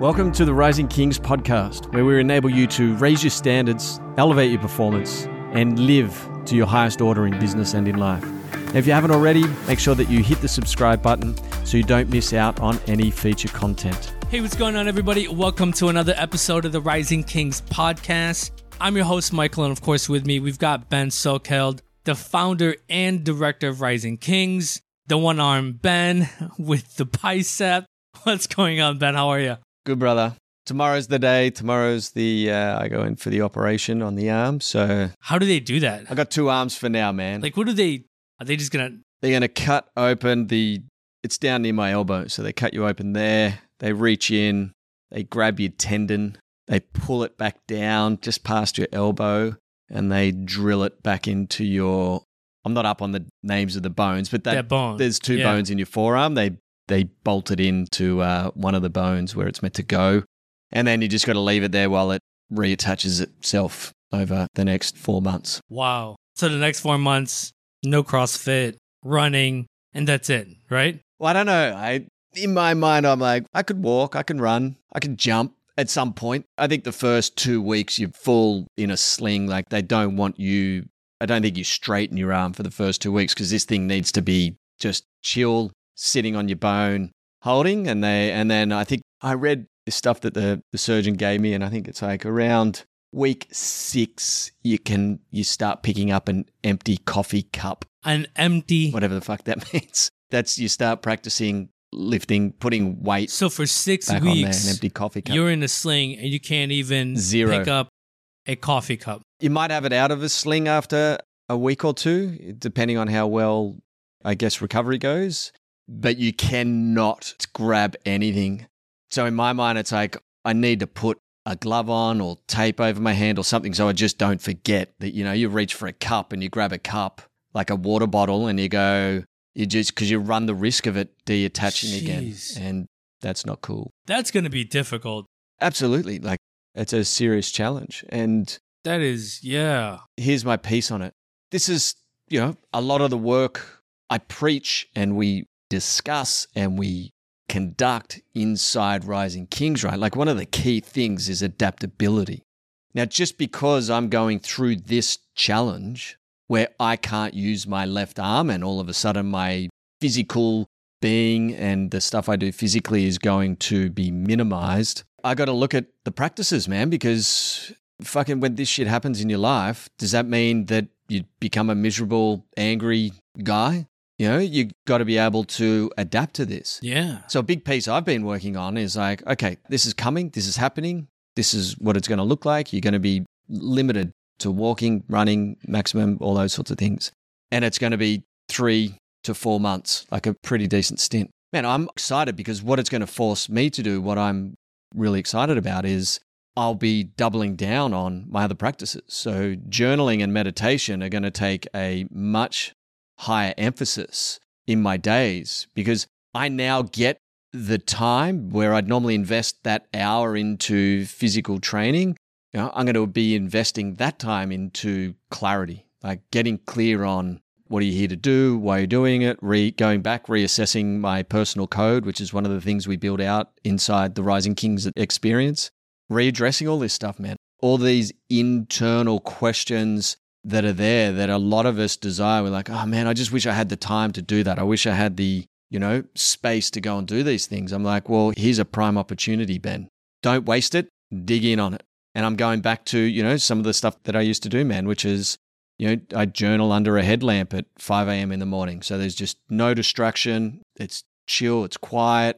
Welcome to the Rising Kings podcast, where we enable you to raise your standards, elevate your performance, and live to your highest order in business and in life. If you haven't already, make sure that you hit the subscribe button so you don't miss out on any feature content. Hey, what's going on, everybody? Welcome to another episode of the Rising Kings podcast. I'm your host, Michael, and of course, with me, we've got Ben Salkeld, the founder and director of Rising Kings, the one armed Ben with the bicep. What's going on, Ben? How are you? Good, brother. Tomorrow's the day. Tomorrow's the, uh, I go in for the operation on the arm. So How do they do that? I got two arms for now, man. Like, what do they? Are they just gonna? They're going to cut open the, it's down near my elbow. So they cut you open there. They reach in, they grab your tendon, they pull it back down just past your elbow, and they drill it back into your. I'm not up on the names of the bones, but that, That bone. there's two Yeah. bones in your forearm. They they bolt it into uh, one of the bones where it's meant to go, and then you just got to leave it there while it reattaches itself over the next four months. Wow. So the next four months, no CrossFit, running, and that's it, right? Well, I don't know. I in my mind, I'm like, I could walk, I can run, I can jump at some point. I think the first two weeks you're full in a sling. Like they don't want you. I don't think you straighten your arm for the first two weeks because this thing needs to be just chill, sitting on your bone, holding. And they and then I think I read the stuff that the the surgeon gave me, and I think it's like around week six you can you start picking up an empty coffee cup An empty. whatever the fuck that means. That's you start practicing lifting, putting weight So for six back on there, an weeks, empty coffee cup. you're in a sling and you can't even Zero. pick up a coffee cup. you might have it out of a sling after a week or two, depending on how well, I guess, recovery goes. But you cannot grab anything. So in my mind, it's like I need to put a glove on or tape over my hand or something so I just don't forget that, you know, you reach for a cup and you grab a cup like a water bottle and you go, you just, because you run the risk of it detaching again. And that's not cool. That's going to be difficult. Absolutely. Like it's a serious challenge. And That is, yeah. here's my piece on it. This is, you know, a lot of the work I preach and we discuss and we conduct inside Rising Kings, right? Like one of the key things is adaptability. Now, just because I'm going through this challenge where I can't use my left arm and all of a sudden my physical being and the stuff I do physically is going to be minimized, I got to look at the practices, man, because fucking when this shit happens in your life, does that mean that you become a miserable, angry guy? You know, you got to be able to adapt to this. Yeah. So a big piece I've been working on is like, okay, this is coming, this is happening, this is what it's going to look like. You're going to be limited to walking, running, maximum, all those sorts of things. And it's going to be three to four months, like a pretty decent stint. Man, I'm excited because what it's going to force me to do, what I'm really excited about is I'll be doubling down on my other practices. So journaling and meditation are going to take a much higher emphasis in my days because I now get the time where I'd normally invest that hour into physical training. You know, I'm going to be investing that time into clarity, like getting clear on what are you here to do, why are you're doing it, re- going back, reassessing my personal code, which is one of the things we build out inside the Rising Kings experience, readdressing all this stuff, man. All these internal questions that are there that a lot of us desire. We're like, oh man, I just wish I had the time to do that. I wish I had the, you know, space to go and do these things. I'm like, well, here's a prime opportunity, Ben. Don't waste it, dig in on it. And I'm going back to, you know, some of the stuff that I used to do, man, which is, you know, I journal under a headlamp at 5 a.m. in the morning. So there's just no distraction. It's chill, it's quiet,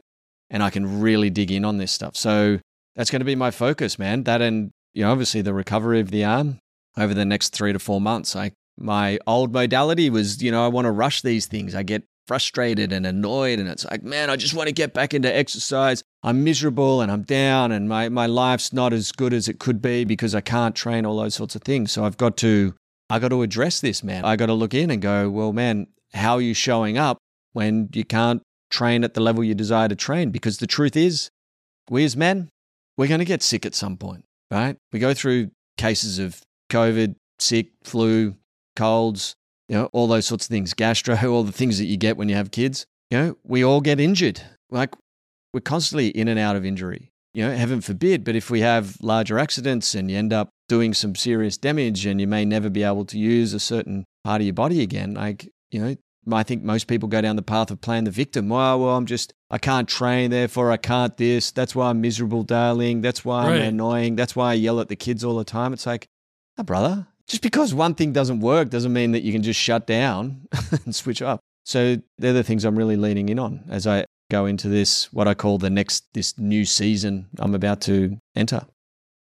and I can really dig in on this stuff. So that's going to be my focus, man. That and, you know, obviously the recovery of the arm over the next three to four months. I, my old modality was, you know, I want to rush these things. I get frustrated and annoyed, and it's like, man, I just want to get back into exercise. I'm miserable and I'm down, and my, my life's not as good as it could be because I can't train all those sorts of things. So I've got to, I got to address this, man. I got to look in and go, well, man, how are you showing up when you can't train at the level you desire to train? Because the truth is, we as men, we're going to get sick at some point, right? We go through cases of COVID, sick, flu, colds, you know, all those sorts of things, gastro, all the things that you get when you have kids. You know, we all get injured. Like we're constantly in and out of injury. you know, heaven forbid, but if we have larger accidents and you end up doing some serious damage and you may never be able to use a certain part of your body again, like, you know, I think most people go down the path of playing the victim. Well, well, I'm just, I can't train, therefore I can't this. That's why I'm miserable, darling. That's why I'm Right. annoying. That's why I yell at the kids all the time. It's like, oh, brother, just because one thing doesn't work doesn't mean that you can just shut down and switch up. So they're the things I'm really leaning in on as I go into this, what I call the next, this new season I'm about to enter.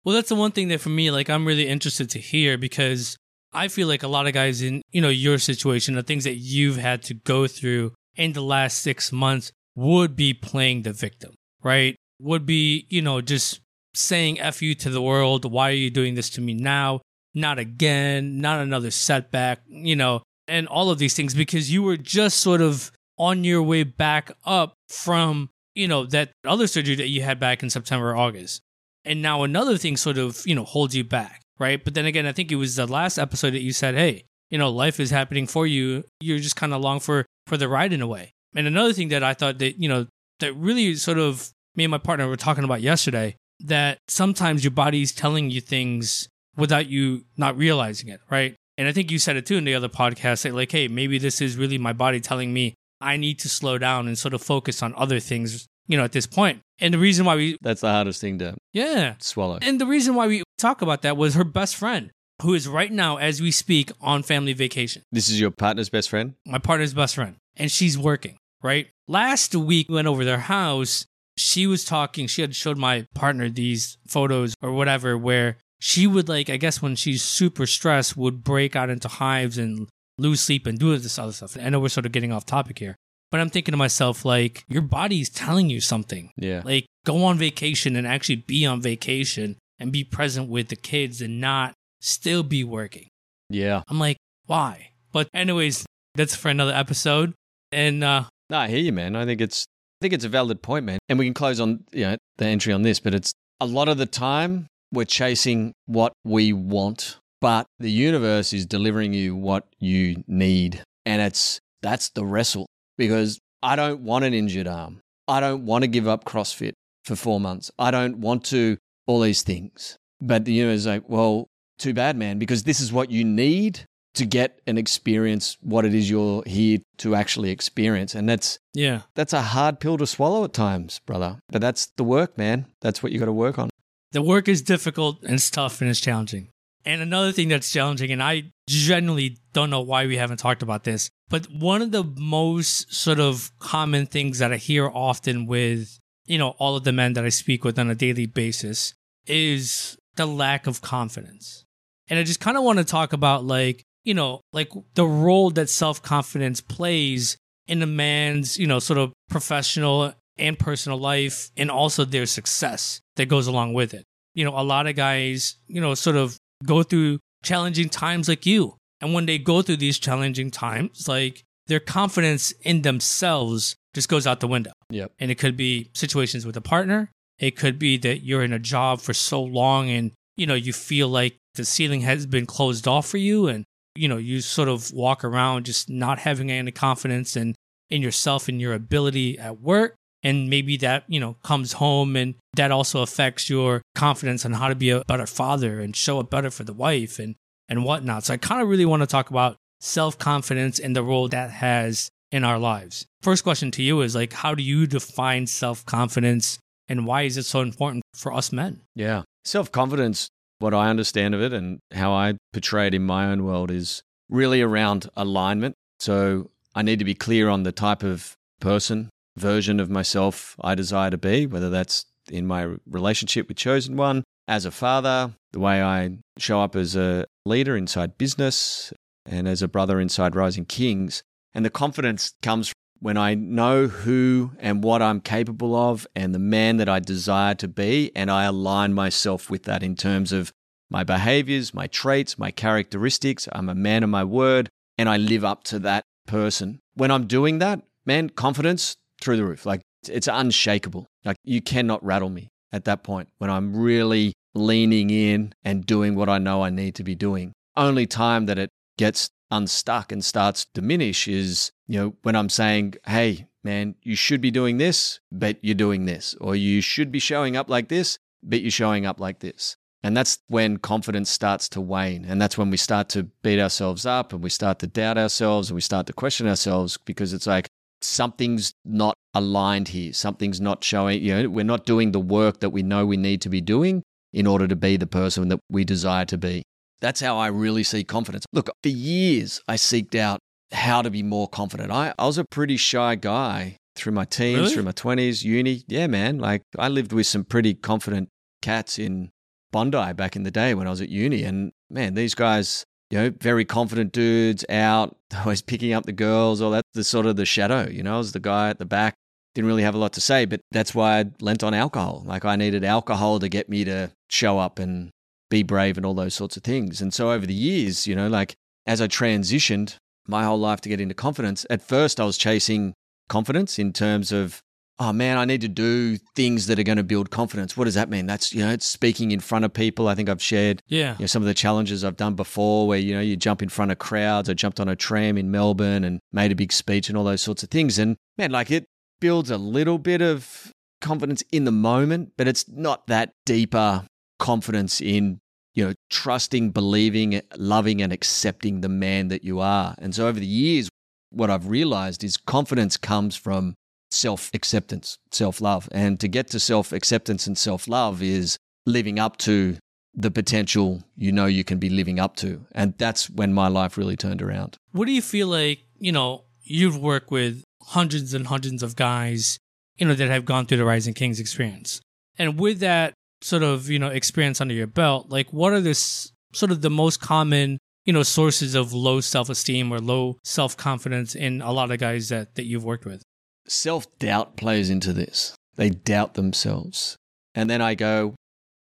Well, that's the one thing that for me, like, I'm really interested to hear because I feel like a lot of guys in, you know, your situation, the things that you've had to go through in the last six months would be playing the victim, right? Would be, you know, just saying F you to the world. Why are you doing this to me now? Not again, not another setback, you know, and all of these things because you were just sort of on your way back up from, you know, that other surgery that you had back in September, August. And now another thing sort of you know holds you back right? But then again i think it was the last episode that you said hey you know life is happening for you. You're just kind of along for for the ride in a way. And another thing that i thought that you know that really sort of me and my partner were talking about yesterday that sometimes your body's telling you things without you not realizing it right and i think you said it too in the other podcast that like hey maybe this is really my body telling me i need to slow down and sort of focus on other things you know at this point and the reason why we That's the hardest thing to yeah swallow. and the reason why we talk about that was her best friend, who is right now, as we speak, on family vacation. This is your partner's best friend? My partner's best friend. And she's working, right? Last week, we went over their house. She was talking, she had showed my partner these photos or whatever, where she would, like, I guess when she's super stressed, would break out into hives and lose sleep and do this other stuff. I know we're sort of getting off topic here. But I'm thinking to myself, like, your body's telling you something. Yeah. Like, go on vacation and actually be on vacation and be present with the kids and not still be working. Yeah. I'm like, why? But anyways, that's for another episode. And uh No, I hear you, man. I think it's I think it's a valid point, man. And we can close on you know, the entry on this, but it's a lot of the time we're chasing what we want, but the universe is delivering you what you need. And it's that's the wrestle because I don't want an injured arm. I don't want to give up CrossFit for four months. I don't want to all these things. But the universe is like, well, too bad, man, because this is what you need to get and experience what it is you're here to actually experience. And that's yeah. that's a hard pill to swallow at times, brother. But that's the work, man. That's what you got to work on. The work is difficult and it's tough and it's challenging. And another thing that's challenging, and I genuinely don't know why we haven't talked about this, but one of the most sort of common things that I hear often with, you know, all of the men that I speak with on a daily basis is the lack of confidence. And I just kind of want to talk about like, you know, like the role that self confidence plays in a man's, you know, sort of professional and personal life and also their success that goes along with it. You know, a lot of guys, you know, sort of go through challenging times like you. And when they go through these challenging times, like their confidence in themselves just goes out the window. Yep. And it could be situations with a partner. It could be that you're in a job for so long and, you know, you feel like the ceiling has been closed off for you and, you know, you sort of walk around just not having any confidence in, in yourself and your ability at work. And maybe that, you know, comes home and that also affects your confidence on how to be a better father and show up better for the wife and, and whatnot. So I kind of really want to talk about self confidence and the role that has in our lives. First question to you is like, how do you define self confidence and why is it so important for us men? Yeah. Self confidence, what I understand of it and how I portray it in my own world is really around alignment. So I need to be clear on the type of person, version of myself I desire to be, whether that's in my relationship with Chosen One, as a father, the way I show up as a leader inside business, and as a brother inside Rising Kings. And the confidence comes when I know who and what I'm capable of and the man that I desire to be, and I align myself with that in terms of my behaviors, my traits, my characteristics. I'm a man of my word, and I live up to that person. When I'm doing that, man, confidence through the roof. Like it's unshakable. Like you cannot rattle me at that point when I'm really leaning in and doing what I know I need to be doing. Only time that it gets unstuck and starts to diminish is, you know, when I'm saying, hey, man, you should be doing this, but you're doing this. Or you should be showing up like this, but you're showing up like this. And that's when confidence starts to wane. And that's when we start to beat ourselves up and we start to doubt ourselves and we start to question ourselves because it's like something's not aligned here. Something's not showing, you know, we're not doing the work that we know we need to be doing in order to be the person that we desire to be. That's how I really see confidence. Look, for years, I seeked out how to be more confident. I, I was a pretty shy guy through my teens, Really? through my 20s, uni. Yeah, man. Like I lived with some pretty confident cats in Bondi back in the day when I was at uni. And man, these guys, you know, very confident dudes out, always picking up the girls, all that, the sort of the shadow, you know, I was the guy at the back. Didn't really have a lot to say, but that's why I lent on alcohol. Like I needed alcohol to get me to show up and be brave and all those sorts of things. And so over the years, you know, like as I transitioned my whole life to get into confidence, at first I was chasing confidence in terms of, oh man, I need to do things that are going to build confidence. What does that mean? That's, you know, it's speaking in front of people. I think I've shared Yeah. you know, some of the challenges I've done before where, you know, you jump in front of crowds. I jumped on a tram in Melbourne and made a big speech and all those sorts of things. And man, like it builds a little bit of confidence in the moment, but it's not that deeper confidence in, you know, trusting, believing, loving, and accepting the man that you are. And so over the years, what I've realized is confidence comes from self acceptance, self love. And to get to self acceptance and self love is living up to the potential you know you can be living up to. And that's when my life really turned around. What do you feel like, you know, you've worked with hundreds and hundreds of guys, you know, that have gone through the Rising Kings experience. And with that sort of, you know, experience under your belt, like what are the sort of the most common, you know, sources of low self-esteem or low self-confidence in a lot of guys that that you've worked with? Self doubt plays into this. They doubt themselves. And then I go,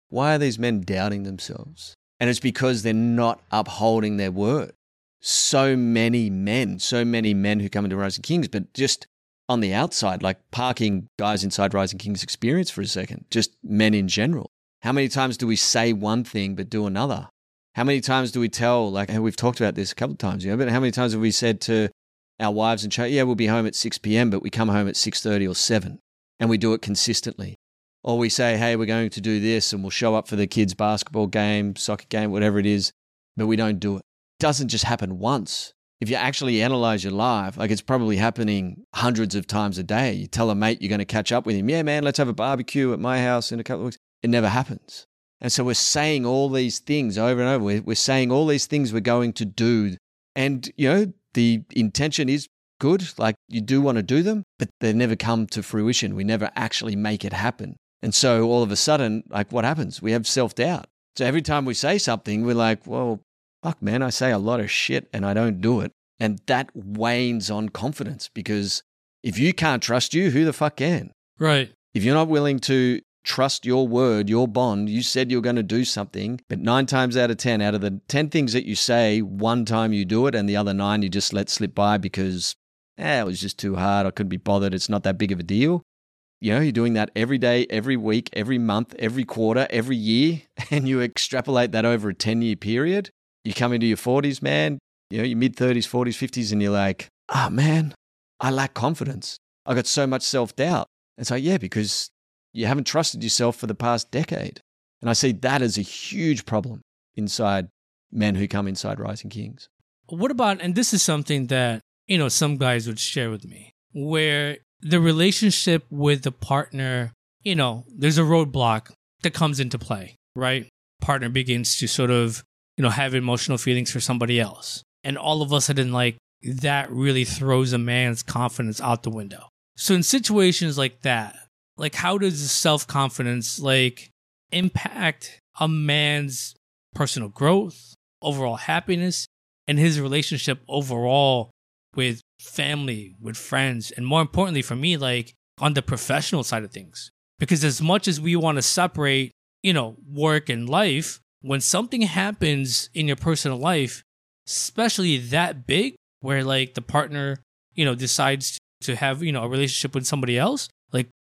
why are these men doubting themselves? And it's because they're not upholding their word. So many men, so many men who come into Rising Kings, but just on the outside, like parking guys inside Rising Kings experience for a second, just men in general. How many times do we say one thing but do another? How many times do we tell, like and we've talked about this a couple of times, you know, but how many times have we said to our wives and children, yeah, we'll be home at 6 p.m., but we come home at 6.30 or 7 and we do it consistently. Or we say, hey, we're going to do this and we'll show up for the kids' basketball game, soccer game, whatever it is, but we don't do it. It doesn't just happen once. If you actually analyze your life, like it's probably happening hundreds of times a day. You tell a mate you're going to catch up with him. Yeah, man, let's have a barbecue at my house in a couple of weeks. It never happens. And so we're saying all these things over and over. We're, we're saying all these things we're going to do. And, you know, the intention is good. Like you do want to do them, but they never come to fruition. We never actually make it happen. And so all of a sudden, like what happens? We have self doubt. So every time we say something, we're like, well, fuck, man, I say a lot of shit and I don't do it. And that wanes on confidence because if you can't trust you, who the fuck can? Right. If you're not willing to trust your word, your bond, you said you're going to do something, but nine times out of 10, out of the 10 things that you say, one time you do it and the other nine you just let slip by because, eh, it was just too hard. I couldn't be bothered. It's not that big of a deal. You know, you're doing that every day, every week, every month, every quarter, every year, and you extrapolate that over a 10 year period. You come into your 40s, man, you know, your mid 30s, 40s, 50s, and you're like, ah, man, I lack confidence. I got so much self doubt. It's like, yeah, because you haven't trusted yourself for the past decade. And I see that as a huge problem inside men who come inside Rising Kings. What about, and this is something that, you know, some guys would share with me, where the relationship with the partner, you know, there's a roadblock that comes into play, right? Partner begins to sort of, you know, have emotional feelings for somebody else. And all of a sudden, like, that really throws a man's confidence out the window. So in situations like that, like how does self confidence like impact a man's personal growth, overall happiness, and his relationship overall with family, with friends, and more importantly for me, like on the professional side of things. Because as much as we want to separate, you know, work and life, when something happens in your personal life, especially that big, where like the partner, you know, decides to have, you know, a relationship with somebody else,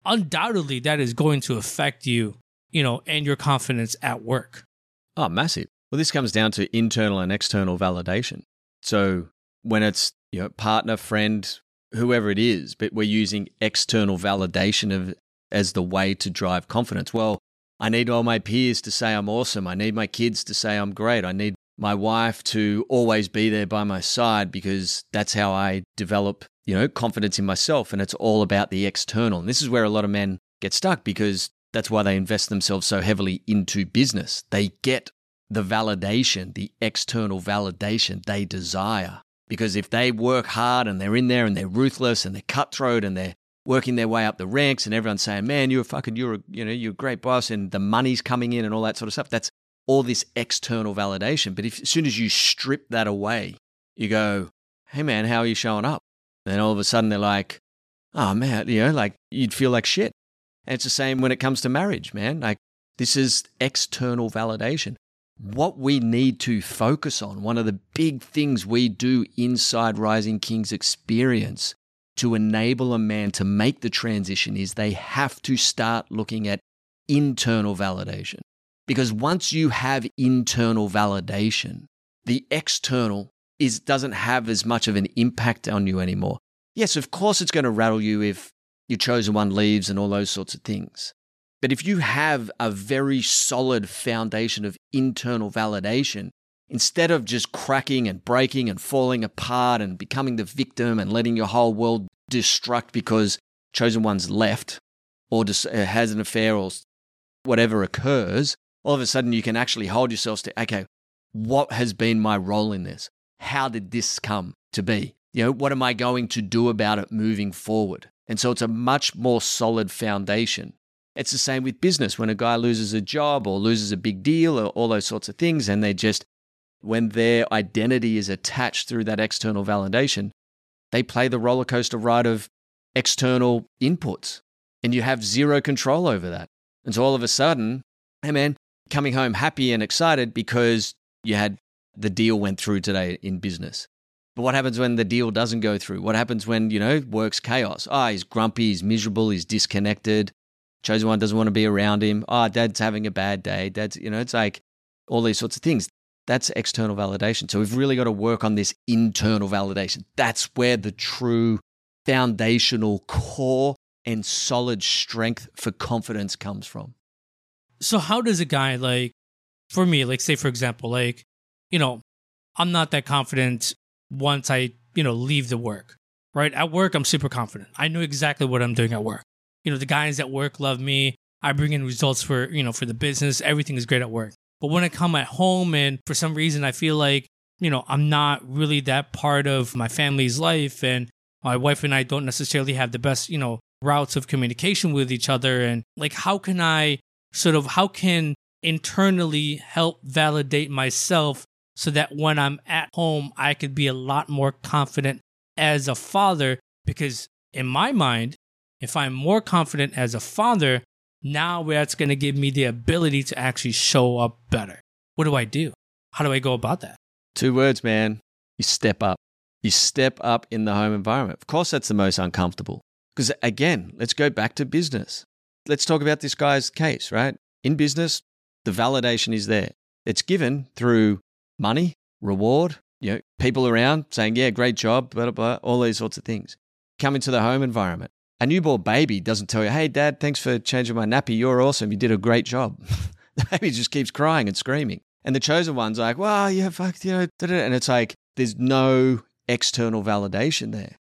undoubtedly that is going to affect you, you know, and your confidence at work. Oh, massive. Well, this comes down to internal and external validation. So when it's, you know, partner, friend, whoever it is, but we're using external validation of as the way to drive confidence. Well, I need all my peers to say I'm awesome. I need my kids to say I'm great. I need my wife to always be there by my side because that's how I develop, you know, confidence in myself and it's all about the external. And this is where a lot of men get stuck because that's why they invest themselves so heavily into business. They get the validation, the external validation they desire. Because if they work hard and they're in there and they're ruthless and they're cutthroat and they're working their way up the ranks and everyone's saying, "Man, you're a fucking, you're a, you know, you're a great boss," and the money's coming in and all that sort of stuff. That's all this external validation. But if as soon as you strip that away, you go, "Hey, man, how are you showing up?" Then all of a sudden they're like, "Oh man, you know, like you'd feel like shit." And it's the same when it comes to marriage, man. Like this is external validation. What we need to focus on, one of the big things we do inside Rising Kings experience to enable a man to make the transition is they have to start looking at internal validation. Because once you have internal validation, the external is doesn't have as much of an impact on you anymore. Yes, of course it's going to rattle you if your chosen one leaves and all those sorts of things. But if you have a very solid foundation of internal validation, instead of just cracking and breaking and falling apart and becoming the victim and letting your whole world destruct because chosen one's left or uh, has an affair or whatever occurs, all of a sudden you can actually hold yourselves to, okay, what has been my role in this? How did this come to be? You know, what am I going to do about it moving forward? And so it's a much more solid foundation. It's the same with business. When a guy loses a job or loses a big deal or all those sorts of things, and they just when their identity is attached through that external validation, they play the roller coaster ride of external inputs and you have zero control over that. And so all of a sudden, hey man, coming home happy and excited because you had the deal went through today in business. But what happens when the deal doesn't go through? What happens when, you know, work's chaos? Ah, oh, he's grumpy, he's miserable, he's disconnected. Chosen one doesn't want to be around him. Ah, oh, dad's having a bad day. Dad's, you know, it's like all these sorts of things. That's external validation. So we've really got to work on this internal validation. That's where the true foundational core and solid strength for confidence comes from. So how does a guy like for me, like say for example, like, you know, I'm not that confident once I, you know, leave the work. Right? At work I'm super confident. I know exactly what I'm doing at work. You know, the guys at work love me. I bring in results for, you know, for the business. Everything is great at work. But when I come at home and for some reason I feel like, you know, I'm not really that part of my family's life and my wife and I don't necessarily have the best, you know, routes of communication with each other and like how can I sort of how can internally help validate myself so that when I'm at home I could be a lot more confident as a father because in my mind if I'm more confident as a father now that's going to give me the ability to actually show up better. What do I do? How do I go about that? Two words, man. You step up. You step up in the home environment. Of course, that's the most uncomfortable. Because again, let's go back to business. Let's talk about this guy's case, right? In business, the validation is there. It's given through money, reward, you know, people around saying, yeah, great job, blah, blah, blah, all these sorts of things. Come into the home environment a newborn baby doesn't tell you, hey, dad, thanks for changing my nappy. You're awesome. You did a great job. the baby just keeps crying and screaming. And the chosen one's like, well, yeah, fuck, you know, and it's like there's no external validation there.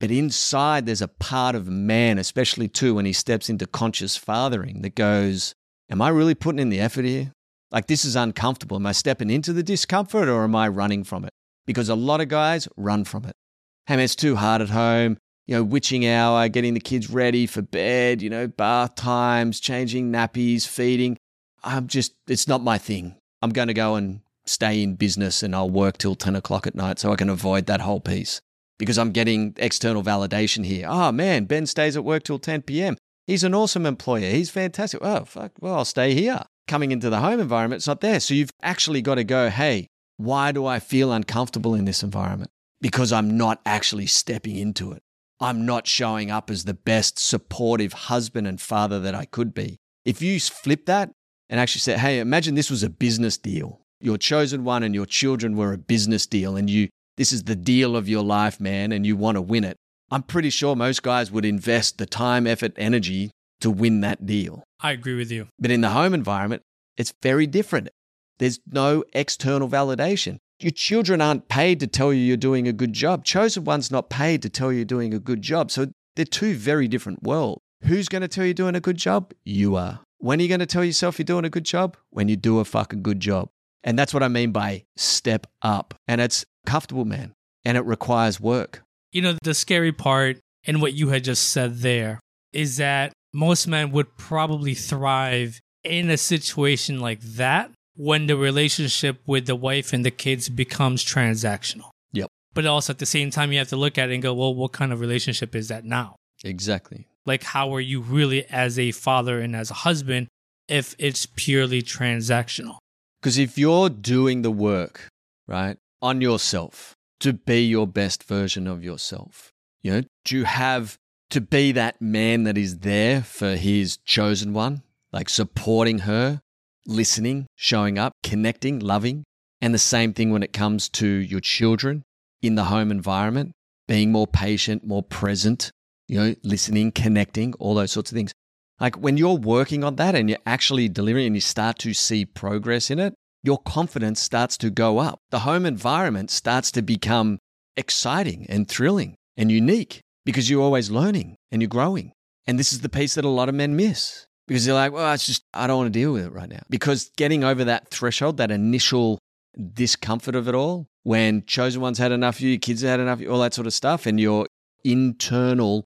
But inside, there's a part of man, especially too, when he steps into conscious fathering, that goes, Am I really putting in the effort here? Like, this is uncomfortable. Am I stepping into the discomfort or am I running from it? Because a lot of guys run from it. Hey, man, it's too hard at home you know, witching hour, getting the kids ready for bed, you know, bath times, changing nappies, feeding. I'm just, it's not my thing. I'm going to go and stay in business and I'll work till 10 o'clock at night so I can avoid that whole piece because I'm getting external validation here. Oh man, Ben stays at work till 10 p.m. He's an awesome employer. He's fantastic. Oh, fuck. Well, I'll stay here. Coming into the home environment, it's not there. So you've actually got to go, hey, why do I feel uncomfortable in this environment? Because I'm not actually stepping into it. I'm not showing up as the best supportive husband and father that I could be. If you flip that and actually say, hey, imagine this was a business deal. Your chosen one and your children were a business deal, and you, this is the deal of your life, man, and you want to win it. I'm pretty sure most guys would invest the time, effort, energy to win that deal. I agree with you. But in the home environment, it's very different. There's no external validation. Your children aren't paid to tell you you're doing a good job. Chosen one's not paid to tell you you're doing a good job. So they're two very different worlds. Who's going to tell you're doing a good job? You are. When are you going to tell yourself you're doing a good job? When you do a fucking good job. And that's what I mean by step up. And it's comfortable, man. And it requires work. You know, the scary part in what you had just said there is that most men would probably thrive in a situation like that when the relationship with the wife and the kids becomes transactional. Yep. But also at the same time, you have to look at it and go, well, what kind of relationship is that now? Exactly. Like, how are you really as a father and as a husband if it's purely transactional? Because if you're doing the work, right, on yourself to be your best version of yourself, you know, do you have to be that man that is there for his chosen one, like supporting her, listening, showing up, connecting, loving. And the same thing when it comes to your children in the home environment, being more patient, more present, you know, listening, connecting, all those sorts of things. Like when you're working on that and you're actually delivering and you start to see progress in it, your confidence starts to go up. The home environment starts to become exciting and thrilling and unique because you're always learning and you're growing. And this is the piece that a lot of men miss because they're like, well, it's just, I don't want to deal with it right now. Because getting over that threshold, that initial discomfort of it all, when chosen ones had enough of you, kids had enough you, all that sort of stuff, and your internal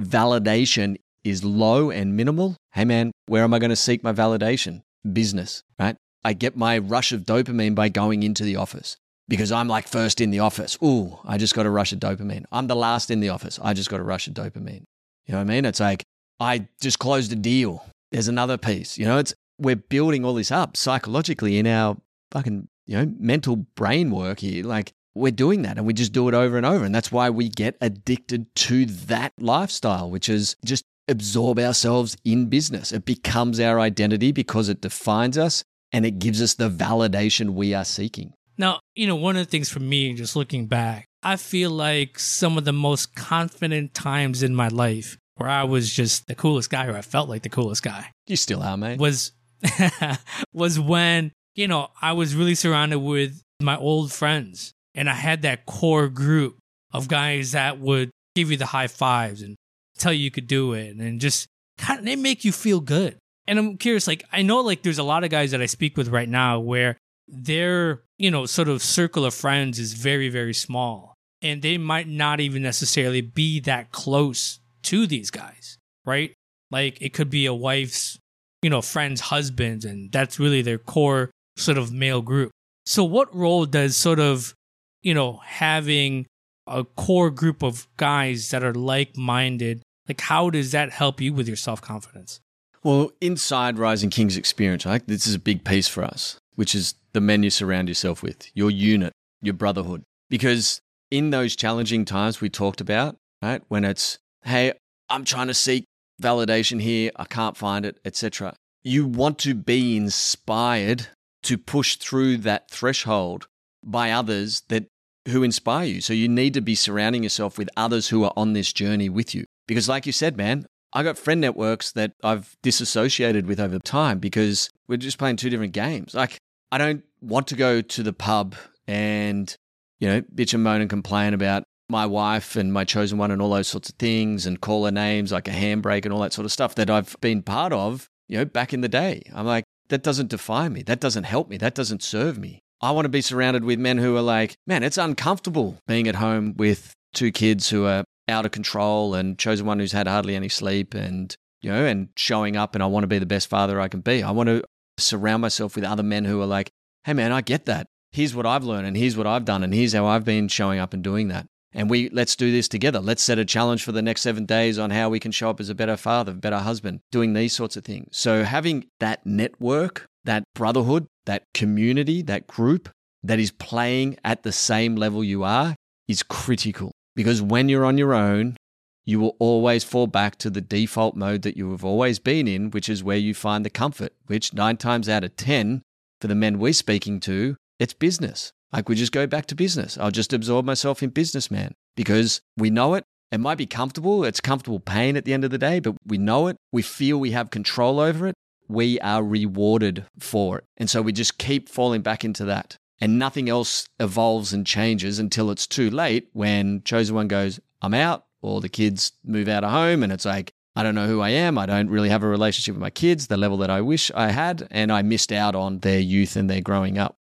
validation is low and minimal. Hey, man, where am I going to seek my validation? Business, right? I get my rush of dopamine by going into the office because I'm like first in the office. Ooh, I just got a rush of dopamine. I'm the last in the office. I just got a rush of dopamine. You know what I mean? It's like I just closed a deal. There's another piece. You know, it's we're building all this up psychologically in our fucking, you know, mental brain work here. Like we're doing that and we just do it over and over. And that's why we get addicted to that lifestyle, which is just absorb ourselves in business. It becomes our identity because it defines us and it gives us the validation we are seeking. Now, you know, one of the things for me, just looking back, I feel like some of the most confident times in my life where I was just the coolest guy, or I felt like the coolest guy. You still are, mate. Was was when you know I was really surrounded with my old friends, and I had that core group of guys that would give you the high fives and tell you you could do it, and just kind of they make you feel good. And I'm curious, like I know, like there's a lot of guys that I speak with right now where their you know sort of circle of friends is very very small, and they might not even necessarily be that close to these guys, right? Like it could be a wife's, you know, friend's husband, and that's really their core sort of male group. So, what role does sort of, you know, having a core group of guys that are like minded, like how does that help you with your self confidence? Well, inside Rising Kings experience, right? This is a big piece for us, which is the men you surround yourself with, your unit, your brotherhood. Because in those challenging times we talked about, right? When it's hey, I'm trying to seek validation here, I can't find it, etc. You want to be inspired to push through that threshold by others that who inspire you. So you need to be surrounding yourself with others who are on this journey with you. Because like you said, man, I got friend networks that I've disassociated with over time because we're just playing two different games. Like I don't want to go to the pub and, you know, bitch and moan and complain about my wife and my chosen one and all those sorts of things and call her names like a handbrake and all that sort of stuff that I've been part of, you know, back in the day. I'm like, that doesn't define me. That doesn't help me. That doesn't serve me. I want to be surrounded with men who are like, man, it's uncomfortable being at home with two kids who are out of control and chosen one who's had hardly any sleep and, you know, and showing up and I want to be the best father I can be. I want to surround myself with other men who are like, hey, man, I get that. Here's what I've learned and here's what I've done and here's how I've been showing up and doing that and we let's do this together. Let's set a challenge for the next seven days on how we can show up as a better father, better husband, doing these sorts of things. So having that network, that brotherhood, that community, that group that is playing at the same level you are is critical because when you're on your own, you will always fall back to the default mode that you have always been in, which is where you find the comfort, which nine times out of 10 for the men we're speaking to, it's business. Like we just go back to business. I'll just absorb myself in businessman because we know it. It might be comfortable. It's comfortable pain at the end of the day, but we know it. We feel we have control over it. We are rewarded for it. And so we just keep falling back into that. And nothing else evolves and changes until it's too late when Chosen One goes, I'm out, or the kids move out of home and it's like, I don't know who I am. I don't really have a relationship with my kids, the level that I wish I had, and I missed out on their youth and their growing up.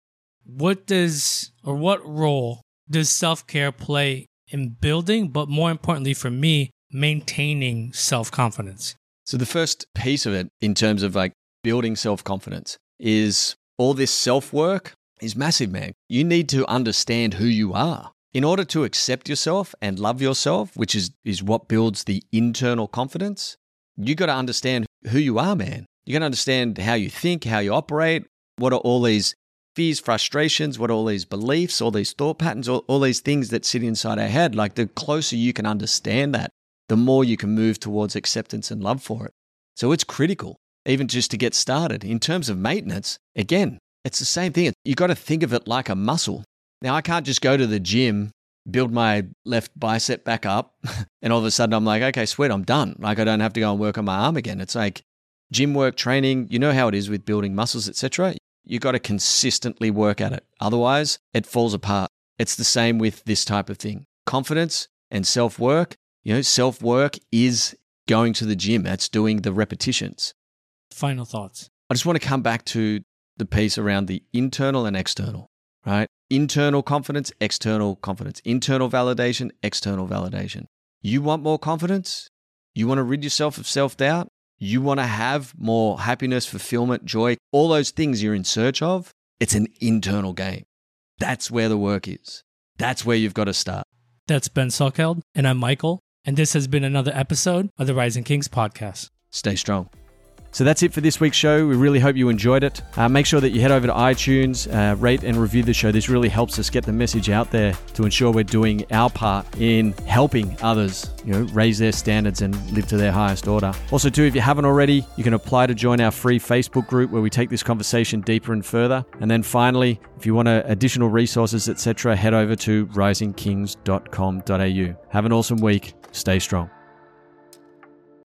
What does or what role does self care play in building, but more importantly for me, maintaining self confidence? So, the first piece of it in terms of like building self confidence is all this self work is massive, man. You need to understand who you are. In order to accept yourself and love yourself, which is, is what builds the internal confidence, you got to understand who you are, man. You got to understand how you think, how you operate, what are all these fears, frustrations, what are all these beliefs, all these thought patterns, all, all these things that sit inside our head. Like the closer you can understand that, the more you can move towards acceptance and love for it. So it's critical, even just to get started. In terms of maintenance, again, it's the same thing. You got to think of it like a muscle. Now, I can't just go to the gym, build my left bicep back up, and all of a sudden I'm like, okay, sweet, I'm done. Like I don't have to go and work on my arm again. It's like gym work, training, you know how it is with building muscles, etc you got to consistently work at it. Otherwise, it falls apart. It's the same with this type of thing. Confidence and self work. You know, self work is going to the gym, that's doing the repetitions. Final thoughts. I just want to come back to the piece around the internal and external, right? Internal confidence, external confidence, internal validation, external validation. You want more confidence? You want to rid yourself of self doubt? you want to have more happiness, fulfillment, joy, all those things you're in search of, it's an internal game. That's where the work is. That's where you've got to start. That's Ben Salkeld, and I'm Michael, and this has been another episode of the Rising Kings podcast. Stay strong. So that's it for this week's show. We really hope you enjoyed it. Uh, make sure that you head over to iTunes, uh, rate and review the show. This really helps us get the message out there to ensure we're doing our part in helping others, you know, raise their standards and live to their highest order. Also, too, if you haven't already, you can apply to join our free Facebook group where we take this conversation deeper and further. And then finally, if you want additional resources, etc., head over to risingkings.com.au. Have an awesome week. Stay strong.